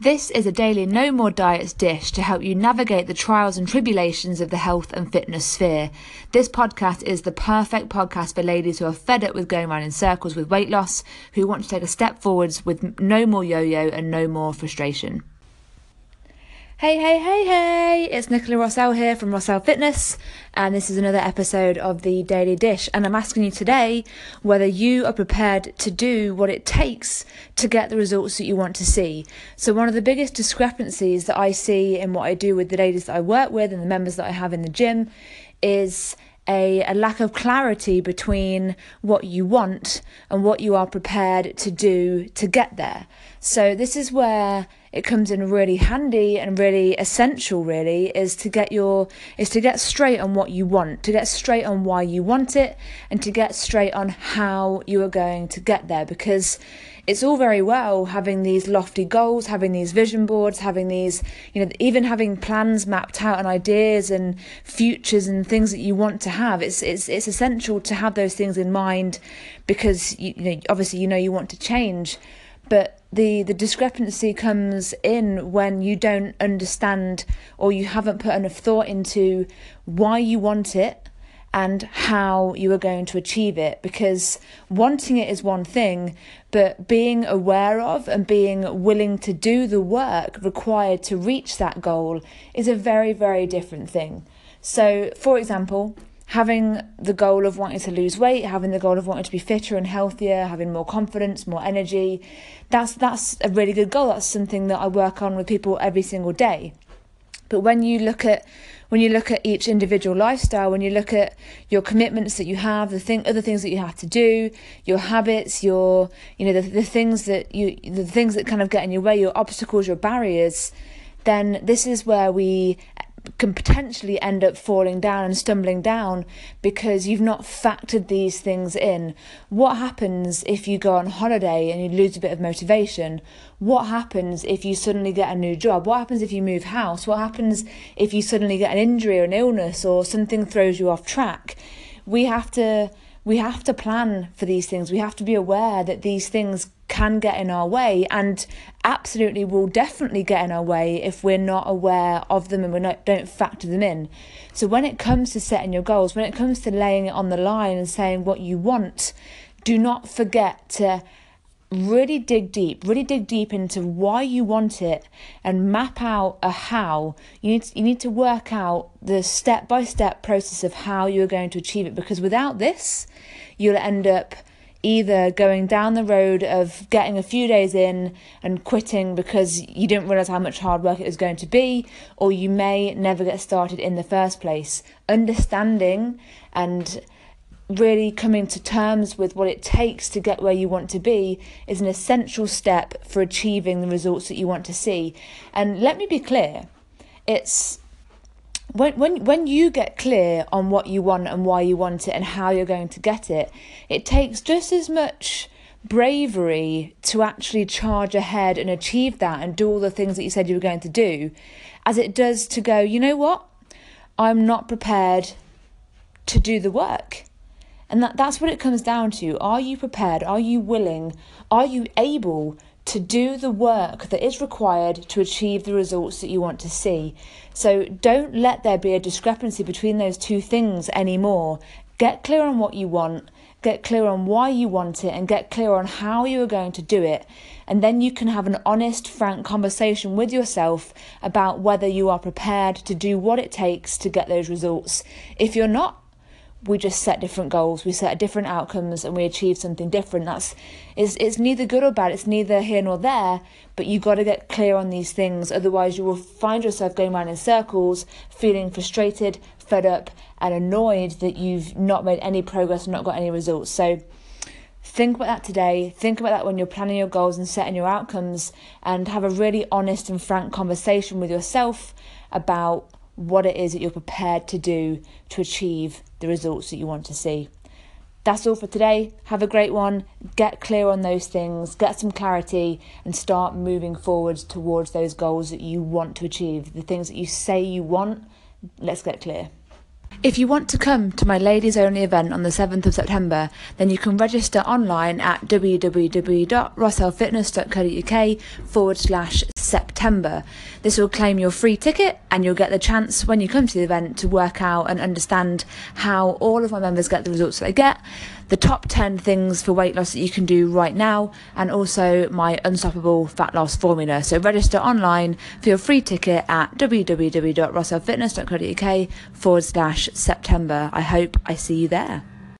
This is a daily No More Diets dish to help you navigate the trials and tribulations of the health and fitness sphere. This podcast is the perfect podcast for ladies who are fed up with going around in circles with weight loss, who want to take a step forwards with no more yo yo and no more frustration. Hey, hey, hey, hey! It's Nicola Rossell here from Rossell Fitness, and this is another episode of the Daily Dish. And I'm asking you today whether you are prepared to do what it takes to get the results that you want to see. So, one of the biggest discrepancies that I see in what I do with the ladies that I work with and the members that I have in the gym is a, a lack of clarity between what you want and what you are prepared to do to get there. So, this is where it comes in really handy and really essential really is to get your is to get straight on what you want to get straight on why you want it and to get straight on how you are going to get there because it's all very well having these lofty goals having these vision boards having these you know even having plans mapped out and ideas and futures and things that you want to have. It's it's it's essential to have those things in mind because you, you know obviously you know you want to change but the the discrepancy comes in when you don't understand or you haven't put enough thought into why you want it and how you are going to achieve it. Because wanting it is one thing but being aware of and being willing to do the work required to reach that goal is a very very different thing. So for example having the goal of wanting to lose weight, having the goal of wanting to be fitter and healthier, having more confidence, more energy, that's that's a really good goal. That's something that I work on with people every single day. But when you look at when you look at each individual lifestyle, when you look at your commitments that you have, the thing, other things that you have to do, your habits, your, you know, the, the things that you, the things that kind of get in your way, your obstacles, your barriers, then this is where we can potentially end up falling down and stumbling down because you've not factored these things in. What happens if you go on holiday and you lose a bit of motivation? What happens if you suddenly get a new job? What happens if you move house? What happens if you suddenly get an injury or an illness or something throws you off track? We have to we have to plan for these things. We have to be aware that these things can get in our way and absolutely will definitely get in our way if we're not aware of them and we don't factor them in. So when it comes to setting your goals, when it comes to laying it on the line and saying what you want, do not forget to really dig deep, really dig deep into why you want it and map out a how. You need to, you need to work out the step by step process of how you're going to achieve it because without this, you'll end up either going down the road of getting a few days in and quitting because you didn't realize how much hard work it was going to be, or you may never get started in the first place. Understanding and really coming to terms with what it takes to get where you want to be is an essential step for achieving the results that you want to see. And let me be clear, it's when when when you get clear on what you want and why you want it and how you're going to get it, it takes just as much bravery to actually charge ahead and achieve that and do all the things that you said you were going to do as it does to go, you know what? I'm not prepared to do the work. And that, that's what it comes down to. Are you prepared? Are you willing? Are you able to do the work that is required to achieve the results that you want to see? So don't let there be a discrepancy between those two things anymore. Get clear on what you want, get clear on why you want it, and get clear on how you are going to do it. And then you can have an honest, frank conversation with yourself about whether you are prepared to do what it takes to get those results. If you're not, we just set different goals, we set different outcomes, and we achieve something different. That's it's it's neither good or bad. It's neither here nor there. But you've got to get clear on these things. Otherwise, you will find yourself going around in circles, feeling frustrated, fed up, and annoyed that you've not made any progress, and not got any results. So. Think about that today. Think about that when you're planning your goals and setting your outcomes, and have a really honest and frank conversation with yourself about what it is that you're prepared to do to achieve the results that you want to see. That's all for today. Have a great one. Get clear on those things, get some clarity, and start moving forwards towards those goals that you want to achieve. The things that you say you want, let's get clear. If you want to come to my ladies only event on the 7th of September, then you can register online at www.rossellfitness.co.uk forward slash September. This will claim your free ticket and you'll get the chance when you come to the event to work out and understand how all of my members get the results they get, the top 10 things for weight loss that you can do right now, and also my unstoppable fat loss formula. So register online for your free ticket at www.rossellfitness.co.uk forward slash September. I hope I see you there.